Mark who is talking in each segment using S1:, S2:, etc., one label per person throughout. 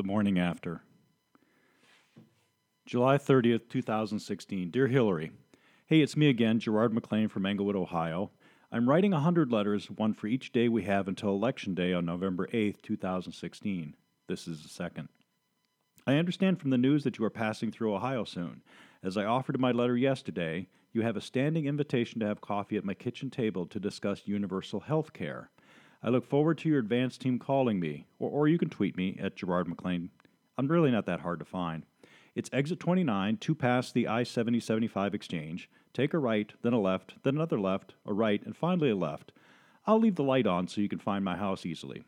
S1: the morning after. July 30th, 2016. Dear Hillary, Hey, it's me again, Gerard McLean from Englewood, Ohio. I'm writing 100 letters, one for each day we have until Election Day on November 8th, 2016. This is the second. I understand from the news that you are passing through Ohio soon. As I offered in my letter yesterday, you have a standing invitation to have coffee at my kitchen table to discuss universal health care. I look forward to your advance team calling me, or, or you can tweet me at Gerard McLean. I'm really not that hard to find. It's exit 29, two past the I 70 75 exchange. Take a right, then a left, then another left, a right, and finally a left. I'll leave the light on so you can find my house easily.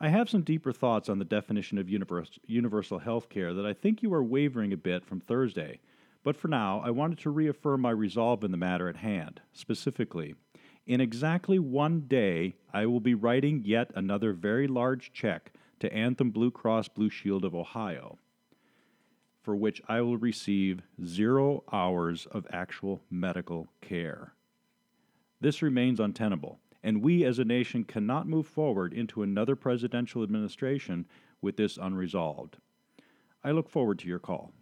S1: I have some deeper thoughts on the definition of univers- universal health care that I think you are wavering a bit from Thursday, but for now I wanted to reaffirm my resolve in the matter at hand. Specifically, in exactly one day, I will be writing yet another very large check to Anthem Blue Cross Blue Shield of Ohio for which I will receive zero hours of actual medical care. This remains untenable, and we as a nation cannot move forward into another presidential administration with this unresolved. I look forward to your call.